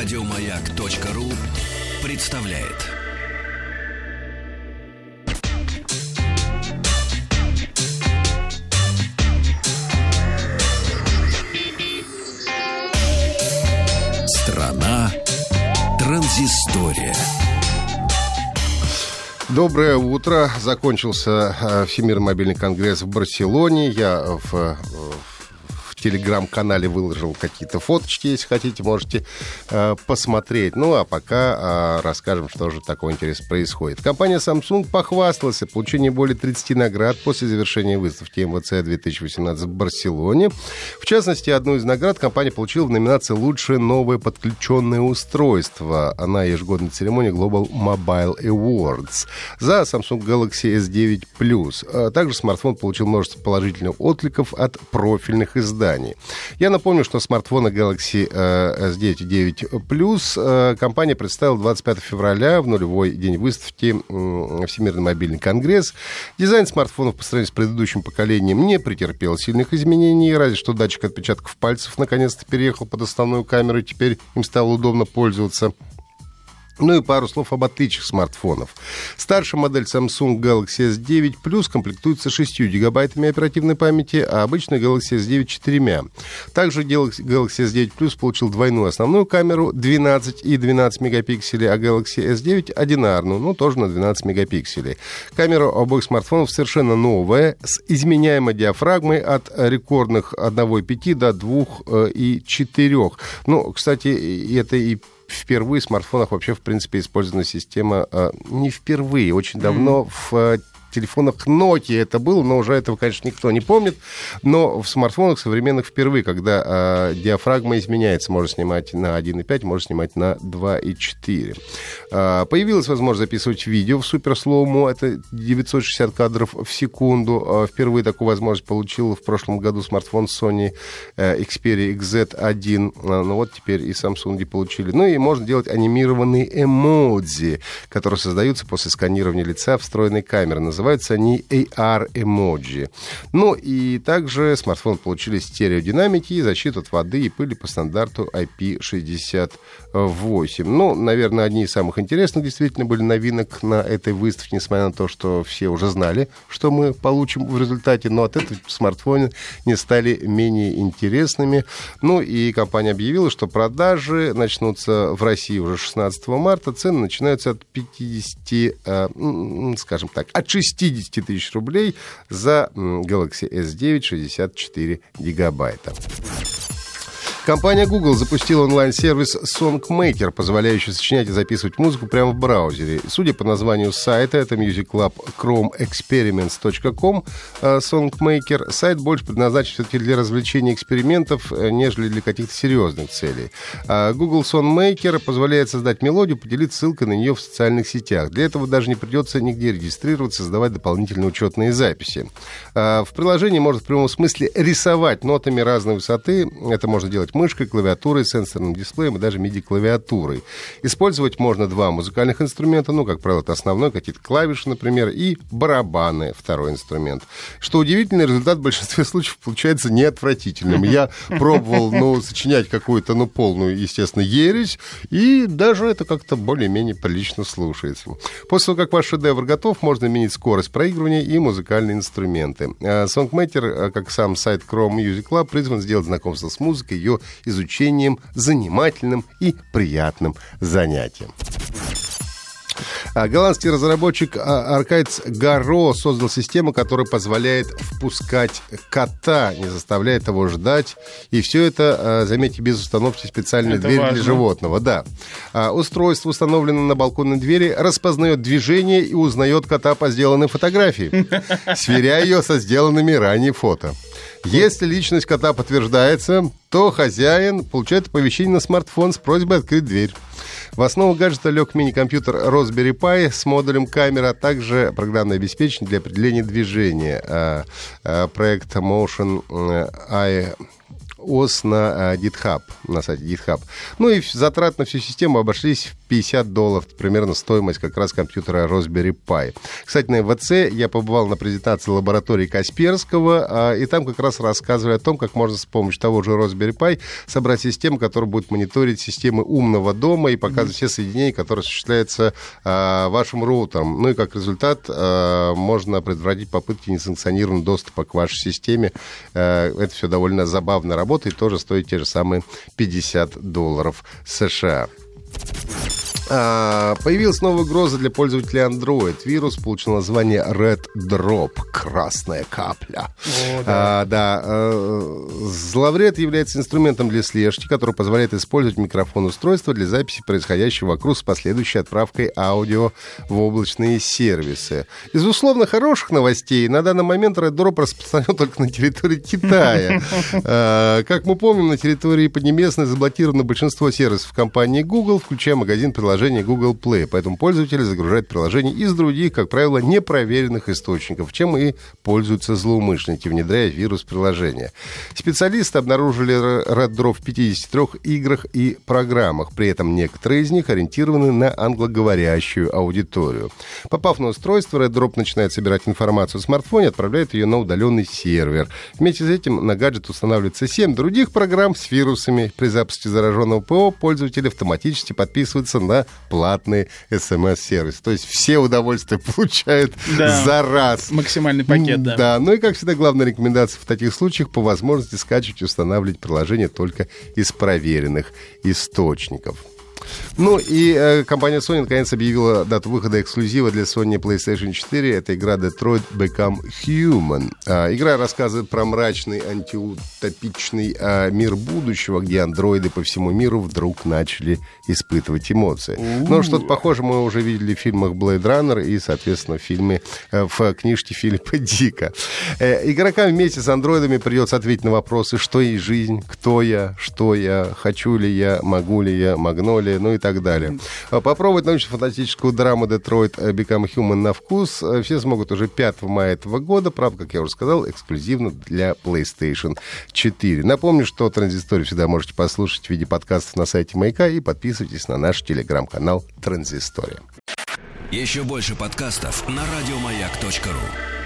Радиомаяк.ру представляет. Страна транзистория. Доброе утро. Закончился э, Всемирный мобильный конгресс в Барселоне. Я в, э, в телеграм-канале выложил какие-то фоточки, если хотите, можете э, посмотреть. Ну, а пока э, расскажем, что же такого интересного происходит. Компания Samsung похвасталась о получении более 30 наград после завершения выставки МВЦ 2018 в Барселоне. В частности, одну из наград компания получила в номинации «Лучшее новое подключенное устройство» на ежегодной церемонии Global Mobile Awards за Samsung Galaxy S9 Plus. А Также смартфон получил множество положительных откликов от профильных изданий. Я напомню, что смартфоны Galaxy э, S9 и 9 Plus э, компания представила 25 февраля в нулевой день выставки Всемирный мобильный конгресс. Дизайн смартфонов по сравнению с предыдущим поколением не претерпел сильных изменений, разве что датчик отпечатков пальцев наконец-то переехал под основную камеру, и теперь им стало удобно пользоваться. Ну и пару слов об отличиях смартфонов. Старшая модель Samsung Galaxy S9 Plus комплектуется 6 гигабайтами оперативной памяти, а обычная Galaxy S9 4. Также Galaxy S9 Plus получил двойную основную камеру 12 и 12 мегапикселей, а Galaxy S9 одинарную, ну тоже на 12 мегапикселей. Камера обоих смартфонов совершенно новая, с изменяемой диафрагмой от рекордных 1,5 до 2,4. Ну, кстати, это и впервые в смартфонах вообще, в принципе, использована система э, не впервые, очень давно mm. в э, телефонах Nokia это было, но уже этого, конечно, никто не помнит. Но в смартфонах современных впервые, когда э, диафрагма изменяется, можно снимать на 1.5, можно снимать на 2.4. Э, появилась возможность записывать видео в суперслоуму, это 960 кадров в секунду. Э, впервые такую возможность получил в прошлом году смартфон Sony э, Xperia XZ1. Э, ну вот теперь и Samsung получили. Ну и можно делать анимированные эмодзи, которые создаются после сканирования лица встроенной камеры. Называются они AR-эмоджи. Ну и также смартфон получили стереодинамики и защиту от воды и пыли по стандарту IP68. Ну, наверное, одни из самых интересных действительно были новинок на этой выставке, несмотря на то, что все уже знали, что мы получим в результате, но от этого смартфоны не стали менее интересными. Ну и компания объявила, что продажи начнутся в России уже 16 марта. Цены начинаются от 50, э, скажем так, от 60 60 тысяч рублей за Galaxy S9 64 гигабайта. Компания Google запустила онлайн-сервис SongMaker, позволяющий сочинять и записывать музыку прямо в браузере. Судя по названию сайта, это Music Club chromeexperiments.com э, SongMaker. Сайт больше предназначен все-таки для развлечения экспериментов, э, нежели для каких-то серьезных целей. А Google SongMaker позволяет создать мелодию, поделить ссылкой на нее в социальных сетях. Для этого даже не придется нигде регистрироваться, создавать дополнительные учетные записи. А В приложении можно в прямом смысле рисовать нотами разной высоты. Это можно делать мышкой, клавиатурой, сенсорным дисплеем и даже MIDI-клавиатурой. Использовать можно два музыкальных инструмента, ну, как правило, это основной, какие-то клавиши, например, и барабаны, второй инструмент. Что удивительно, результат в большинстве случаев получается неотвратительным. Я пробовал, ну, сочинять какую-то, ну, полную, естественно, ересь, и даже это как-то более-менее прилично слушается. После того, как ваш шедевр готов, можно изменить скорость проигрывания и музыкальные инструменты. Songmaker, как сам сайт Chrome Music Club, призван сделать знакомство с музыкой, ее изучением занимательным и приятным занятием. А голландский разработчик Аркадс Гаро создал систему, которая позволяет впускать кота, не заставляет его ждать. И все это, а, заметьте, без установки специальной это двери важно. для животного. Да. А устройство, установленное на балконной двери, распознает движение и узнает кота по сделанной фотографии, сверяя ее со сделанными ранее фото. Если личность кота подтверждается, то хозяин получает оповещение на смартфон с просьбой открыть дверь. В основу гаджета лег мини-компьютер Raspberry Pi с модулем камеры, а также программное обеспечение для определения движения. А, а, проект Motion Eye ОС на GitHub, на сайте GitHub. Ну и затрат на всю систему обошлись в 50 долларов, примерно стоимость как раз компьютера Raspberry Pi. Кстати, на ВЦ я побывал на презентации лаборатории Касперского, а, и там как раз рассказывали о том, как можно с помощью того же Raspberry Pi собрать систему, которая будет мониторить системы умного дома и показывать mm-hmm. все соединения, которые осуществляются а, вашим роутером. Ну и как результат а, можно предотвратить попытки несанкционированного доступа к вашей системе. Это все довольно забавно работает, тоже стоит те же самые 50 долларов США. А, появилась новая угроза для пользователей Android. Вирус получил название Red Drop, красная капля. О, да. А, да. А, зловред является инструментом для слежки, который позволяет использовать микрофон устройства для записи происходящего вокруг с последующей отправкой аудио в облачные сервисы. Из условно хороших новостей на данный момент Red Drop распространен только на территории Китая. А, как мы помним, на территории Поднебесной заблокировано большинство сервисов компании Google, включая магазин приложений приложение Google Play, поэтому пользователи загружают приложение из других, как правило, непроверенных источников, чем и пользуются злоумышленники, внедряя вирус приложения. Специалисты обнаружили Drop в 53 играх и программах, при этом некоторые из них ориентированы на англоговорящую аудиторию. Попав на устройство, Red Drop начинает собирать информацию в смартфоне отправляет ее на удаленный сервер. Вместе с этим на гаджет устанавливается 7 других программ с вирусами. При запуске зараженного ПО пользователь автоматически подписывается на платный смс-сервис. То есть все удовольствия получают да. за раз. Максимальный пакет, да. Да, ну и, как всегда, главная рекомендация в таких случаях по возможности скачивать и устанавливать приложение только из проверенных источников. Ну и э, компания Sony наконец объявила дату выхода эксклюзива для Sony PlayStation 4. Это игра Detroit Become Human. Э, игра рассказывает про мрачный антиутопичный э, мир будущего, где андроиды по всему миру вдруг начали испытывать эмоции. У-у-у. Но что-то похожее мы уже видели в фильмах Blade Runner и, соответственно, в фильме э, в книжке Филиппа Дика. Э, игрокам вместе с андроидами придется ответить на вопросы, что есть жизнь, кто я, что я, хочу ли я, могу ли я, магнолия, ну и так так далее. А попробовать научно-фантастическую драму «Детройт Become Human» на вкус э, все смогут уже 5 мая этого года. Правда, как я уже сказал, эксклюзивно для PlayStation 4. Напомню, что «Транзисторию» всегда можете послушать в виде подкастов на сайте Маяка и подписывайтесь на наш телеграм-канал «Транзистория». Еще больше подкастов на радиомаяк.ру